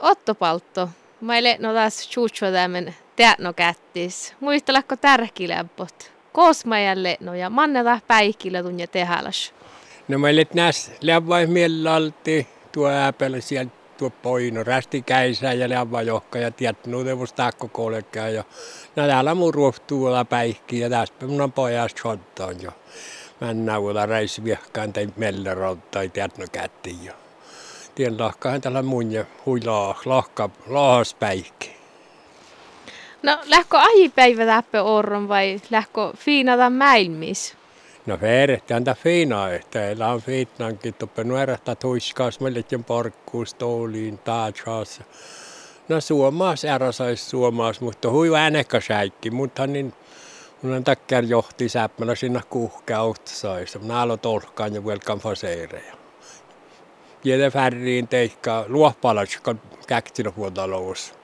Otto Paltto. Meille no taas chucho tämän teatno kättis. Muistelakko tärkilämpot? Kosmajalle no ja manneta päihkillä tunne tehalas. No meille näs lävai mielalti tuo äpelä siellä tuo poino rästi käisää ja lävä johka ja tiedät nuutevus taakko kolkea ja no täällä mun ruohtuu päihki ja tästä mun pojasta shottaan jo. Mennään uudella reisviehkaan tai melleralta tai tiedät no kättiin jo. Tien lahkahan tällä mun ja huilaa lahka lahas päihki. No lähkö ahipäivä täppä orron vai lähkö fiinata mäilmis? No veeretti anta fiinaa, että elä on fiitnankin tuppe nuorahta tuiskaas melkein parkkuus tooliin taatsaas. No suomaas sais suomaas, mutta hui äänekka säikki, mutta niin mun on takkär johti säppälä sinne kuhkea autsaissa. Mä aloin tolkkaan ja velkan faseereja. Jede färriin teikkaa luohpalatska käktilä vuotalous.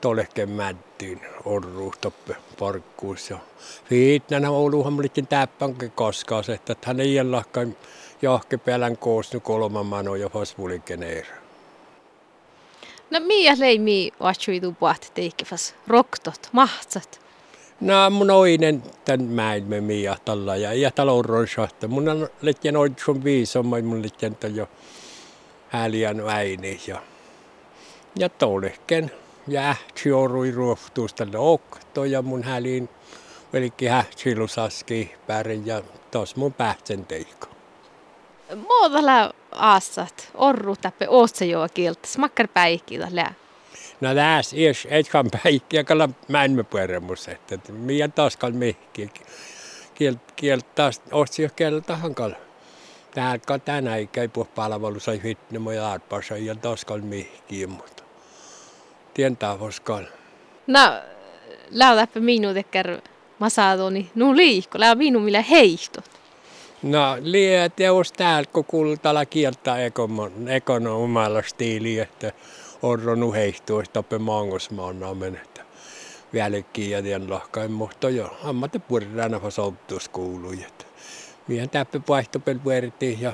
Tolehken mättiin orru toppe parkkuus. Ja fiitnänä Ouluhan olikin täppänkin koskaan, että hän ei jälläkään jahke pelän koosnu kolman mano ja fasvulikeneer. No miä leimi vaatsuitu puhut teikifas? Roktot, mahtsat? No mun oinen tän mäilme miä tällä ja ja talorron shahta. Mun on letjen oitsun viisomma, mun letjen jo häliän väini ja ja tolehken ja ähtsi orui ruoftuus tälle okto ja mun häliin velikki hähtsilusaski pärin ja tos mun pähtsen teikko. Muodalla aasat, orru täppe ootsajoa kieltä, smakkar päikki lää. No tässä is etkan päikki ja kalla määnme pueremus, että miän taas kal mehki. Kielt, kielt taas ootsi jo kieltä hankala. Täällä kun tänään ei käy palvelussa hitne mun arpassa ja taas kal mehki, mutta tientää voskal. No, lähdäpä minun tekkär masaadoni, nu liikko, lähdä minun millä heistot. No, liian teos täällä, kun kultalla kieltä ekonomalla stiili, että orronu heihtuu, tappe maangosmaana menettä. Vieläkin ja tien lahkain, mutta jo ammattipurrana fasoutus miehen täppä vaihtopel ja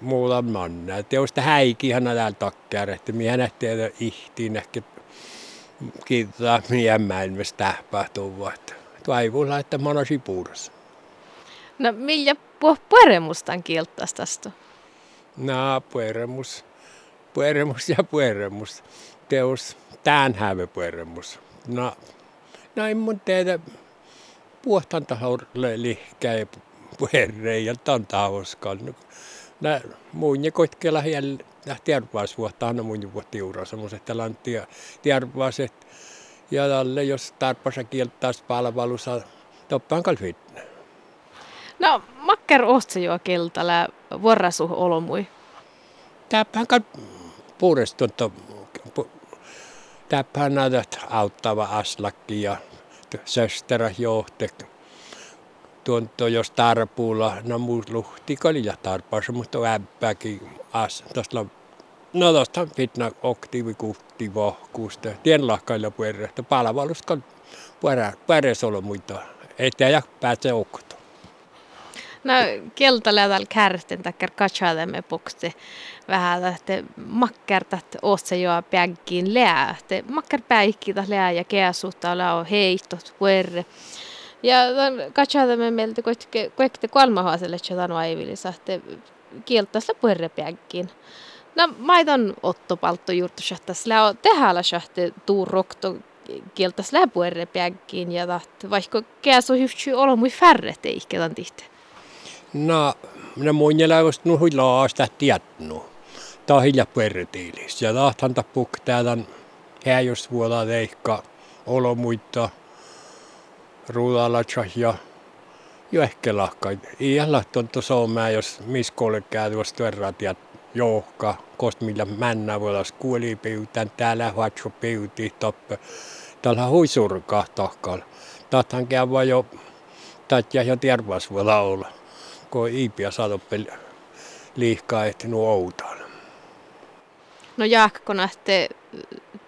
muuta manna. Teosta häikihan täällä takkär, että miehen nähtee ihtiin ehkä kiitos miehen maailmassa tapahtuu, että toivolla, että manasi puudassa. No millä pueremustan kieltästä tästä? No pueremus, pueremus ja pueremus. Teos tämän häve pueremus. No, näin mun teitä puhtaan taholle lihkäi puhereen ja tämän tahoskaan. No, nä, muun ja koitkella jäljellä tiedvaas vuotta, aina mun vuotta juura semmoiset tällainen tiedvaaset. Ja tälle, jos tarpeessa kieltäisi palvelussa, toppaan kalfitne. No, makker jo keltala vuorosu olomui. Täppähän kan puhdistunut. Täppähän näytät auttava aslakki ja sösterä johte. Tuonto jos tarpuulla, no muu luhti kalja tarpaassa, mutta äppääkin as. Tuosta No tuosta fitna aktiivi kuhti vahkuusta. Tien lahkailla puerrehtä palveluskan pueresolo muita. Ettei ja pääse okto. No keltalle täällä kärsten takkar katsaamme pokse vähän että makkertat ossa joa pägkiin lää. Että päikki lää ja keasutta lao heistot puerre. Ja katsaamme meiltä koekte kolmahaaselle että on aivilisa, että kieltäisi puerre pägkiin. No maiton Otto Paltto juurtus, että sillä on tehällä sähte tuu rokto kieltäisi läpuerre ja taht, vaikka keasu hyhtsy olo mui färre teikketan tihte. No, ne muinjalaivasta nuhui laasta tietnu. On hilja pertiilis. Ja tahtan tappuk tämän häjysvuoda teikka olo muita ruudalatsa ja jo ehkä lahkai. Iällä tuonto soomää, jos miskolle käytävästä verran tiedät johka, kost millä männä voidas kuoli pyytän, täällä huatsu pyyti toppe. Täällä huisurkaa tahkal. Tahtan käydä jo, tatja jo tervas olla ko iipiä saatoppel liikaa ehti nuo outaan. No jaakko nähte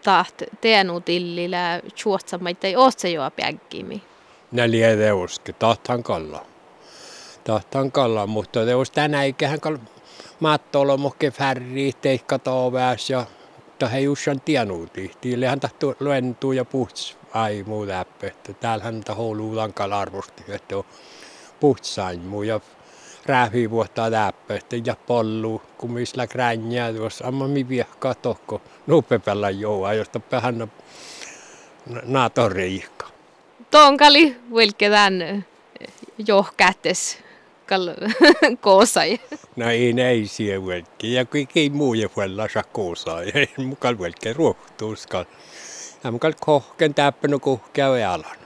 taht teenu tillillä chuotsamaita ei ootse joa päggimi. Neljä teuski, tahtan kalla. Tahtan kalla, mutta teus tänä ikähän kalla mattolla mukke färri teikka toveas ja mutta he usein tienuuti. Tiillehän tahtuu luentuu ja puhuts ai muu läppä. Että täällähän tahouluulan arvosti, että on puhtsain muu ja räähi vuotta läppä. Että ja pollu, kun missä gränjää tuossa, amma mi viehkaa tokko nuppepellä joua, josta pähän naatoriikka. Tonkali, vilke tämän johkätes kal koosai. No ei ei sie velkki ja kaikki muu ja vuella saa koosai. Ei mukal velkki ruohtuuskal. Ja mukal kohken täppänä kuhkea alan.